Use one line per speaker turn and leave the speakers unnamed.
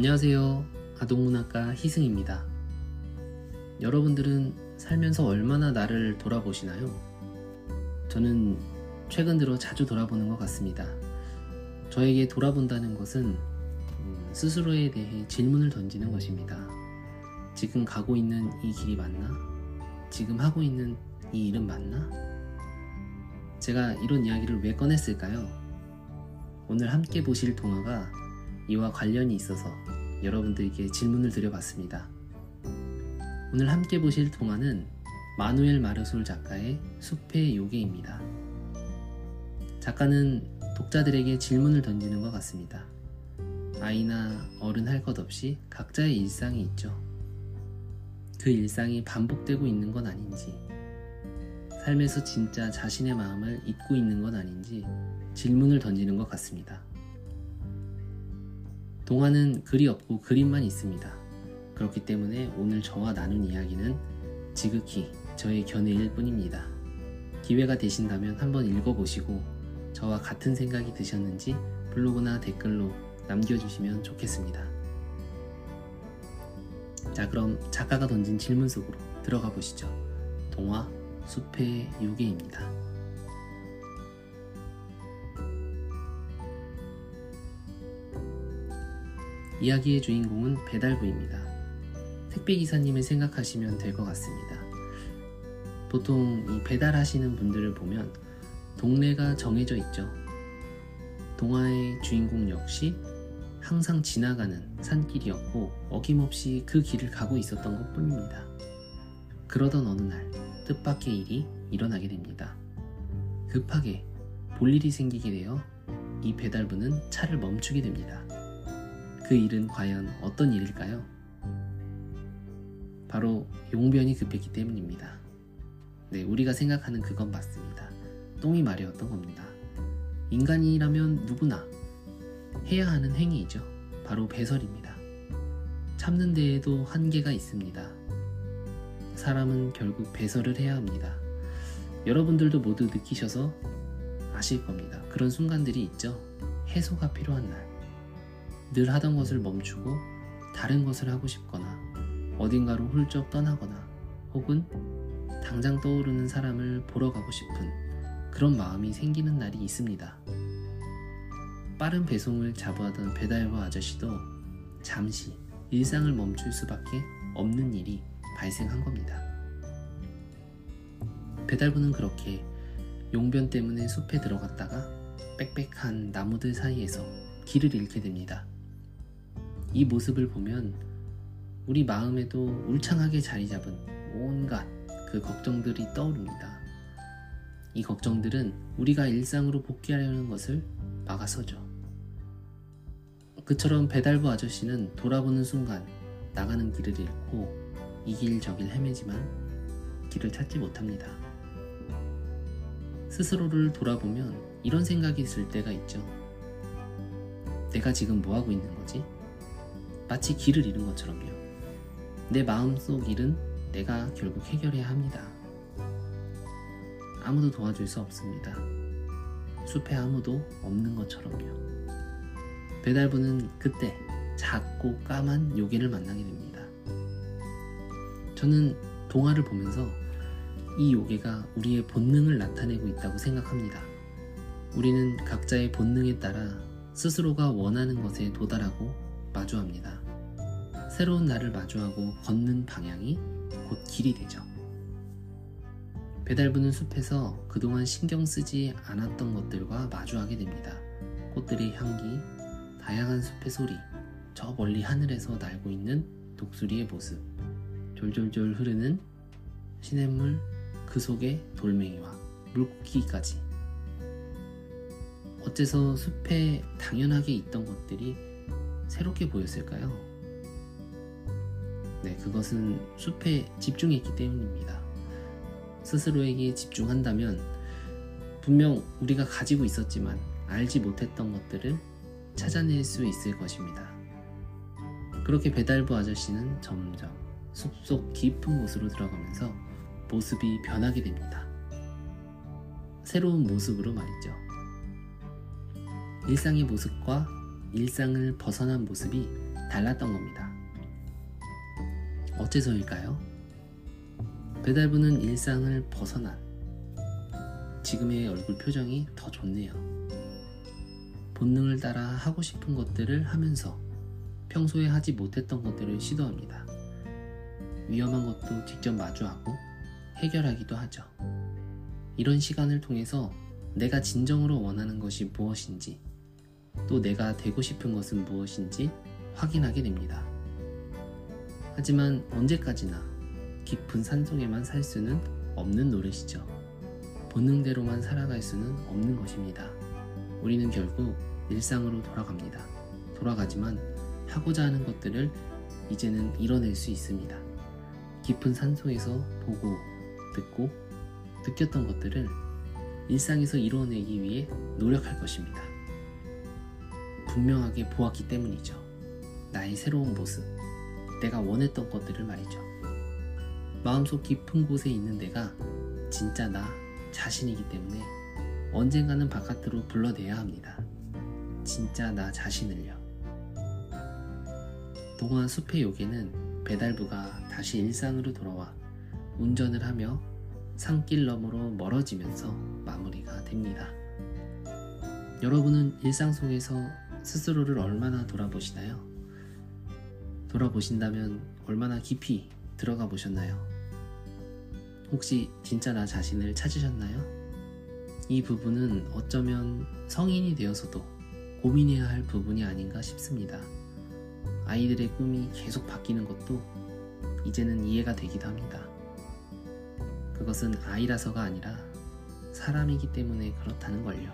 안녕하세요. 아동문학가 희승입니다. 여러분들은 살면서 얼마나 나를 돌아보시나요? 저는 최근 들어 자주 돌아보는 것 같습니다. 저에게 돌아본다는 것은 음, 스스로에 대해 질문을 던지는 것입니다. 지금 가고 있는 이 길이 맞나? 지금 하고 있는 이 일은 맞나? 제가 이런 이야기를 왜 꺼냈을까요? 오늘 함께 보실 동화가 이와 관련이 있어서 여러분들에게 질문을 드려봤습니다. 오늘 함께 보실 동화는 마누엘 마르솔 작가의 숲의 요괴입니다. 작가는 독자들에게 질문을 던지는 것 같습니다. 아이나 어른 할 것 없이 각자의 일상이 있죠. 그 일상이 반복되고 있는 건 아닌지, 삶에서 진짜 자신의 마음을 잊고 있는 건 아닌지 질문을 던지는 것 같습니다. 동화는 글이 없고 그림만 있습니다. 그렇기 때문에 오늘 저와 나눈 이야기는 지극히 저의 견해일 뿐입니다. 기회가 되신다면 한번 읽어보시고 저와 같은 생각이 드셨는지 블로그나 댓글로 남겨주시면 좋겠습니다. 자, 그럼 작가가 던진 질문 속으로 들어가 보시죠. 동화 숲의 요괴입니다. 이야기의 주인공은 배달부입니다. 택배기사님을 생각하시면 될 것 같습니다. 보통 이 배달하시는 분들을 보면 동네가 정해져 있죠. 동화의 주인공 역시 항상 지나가는 산길이었고 어김없이 그 길을 가고 있었던 것 뿐입니다. 그러던 어느 날 뜻밖의 일이 일어나게 됩니다. 급하게 볼 일이 생기게 되어 이 배달부는 차를 멈추게 됩니다. 그 일은 과연 어떤 일일까요? 바로 용변이 급했기 때문입니다. 네, 우리가 생각하는 그건 맞습니다. 똥이 마려웠던 겁니다. 인간이라면 누구나 해야 하는 행위이죠. 바로 배설입니다. 참는 데에도 한계가 있습니다. 사람은 결국 배설을 해야 합니다. 여러분들도 모두 느끼셔서 아실 겁니다. 그런 순간들이 있죠. 해소가 필요한 날. 늘 하던 것을 멈추고 다른 것을 하고 싶거나 어딘가로 훌쩍 떠나거나 혹은 당장 떠오르는 사람을 보러 가고 싶은 그런 마음이 생기는 날이 있습니다. 빠른 배송을 자부하던 배달부 아저씨도 잠시 일상을 멈출 수밖에 없는 일이 발생한 겁니다. 배달부는 그렇게 용변 때문에 숲에 들어갔다가 빽빽한 나무들 사이에서 길을 잃게 됩니다. 이 모습을 보면 우리 마음에도 울창하게 자리 잡은 온갖 그 걱정들이 떠오릅니다. 이 걱정들은 우리가 일상으로 복귀하려는 것을 막아서죠. 그처럼 배달부 아저씨는 돌아보는 순간 나가는 길을 잃고 이 길 저길 헤매지만 길을 찾지 못합니다. 스스로를 돌아보면 이런 생각이 들 때가 있죠. 내가 지금 뭐 하고 있는 거지? 마치 길을 잃은 것처럼요. 내 마음속 일은 내가 결국 해결해야 합니다. 아무도 도와줄 수 없습니다. 숲에 아무도 없는 것처럼요. 배달부는 그때 작고 까만 요괴를 만나게 됩니다. 저는 동화를 보면서 이 요괴가 우리의 본능을 나타내고 있다고 생각합니다. 우리는 각자의 본능에 따라 스스로가 원하는 것에 도달하고 마주합니다. 새로운 날을 마주하고 걷는 방향이 곧 길이 되죠. 배달부는 숲에서 그동안 신경 쓰지 않았던 것들과 마주하게 됩니다. 꽃들의 향기, 다양한 숲의 소리, 저 멀리 하늘에서 날고 있는 독수리의 모습, 졸졸졸 흐르는 시냇물, 그 속에 돌멩이와 물고기까지. 어째서 숲에 당연하게 있던 것들이 새롭게 보였을까요? 네, 그것은 숲에 집중했기 때문입니다. 스스로에게 집중한다면 분명 우리가 가지고 있었지만 알지 못했던 것들을 찾아낼 수 있을 것입니다. 그렇게 배달부 아저씨는 점점 숲속 깊은 곳으로 들어가면서 모습이 변하게 됩니다. 새로운 모습으로 말이죠. 일상의 모습과 일상을 벗어난 모습이 달랐던 겁니다. 어째서일까요? 배달부는 일상을 벗어난 지금의 얼굴 표정이 더 좋네요. 본능을 따라 하고 싶은 것들을 하면서 평소에 하지 못했던 것들을 시도합니다. 위험한 것도 직접 마주하고 해결하기도 하죠. 이런 시간을 통해서 내가 진정으로 원하는 것이 무엇인지 또 내가 되고 싶은 것은 무엇인지 확인하게 됩니다. 하지만 언제까지나 깊은 산속에만 살 수는 없는 노릇이죠. 본능대로만 살아갈 수는 없는 것입니다. 우리는 결국 일상으로 돌아갑니다. 돌아가지만 하고자 하는 것들을 이제는 이뤄낼 수 있습니다. 깊은 산속에서 보고, 듣고, 느꼈던 것들을 일상에서 이루어내기 위해 노력할 것입니다. 분명하게 보았기 때문이죠. 나의 새로운 모습, 내가 원했던 것들을 말이죠. 마음속 깊은 곳에 있는 내가 진짜 나 자신이기 때문에 언젠가는 바깥으로 불러내야 합니다. 진짜 나 자신을요. 동화 숲의 요괴는 배달부가 다시 일상으로 돌아와 운전을 하며 산길 너머로 멀어지면서 마무리가 됩니다. 여러분은 일상 속에서 스스로를 얼마나 돌아보시나요? 돌아보신다면 얼마나 깊이 들어가 보셨나요? 혹시 진짜 나 자신을 찾으셨나요? 이 부분은 어쩌면 성인이 되어서도 고민해야 할 부분이 아닌가 싶습니다. 아이들의 꿈이 계속 바뀌는 것도 이제는 이해가 되기도 합니다. 그것은 아이라서가 아니라 사람이기 때문에 그렇다는 걸요.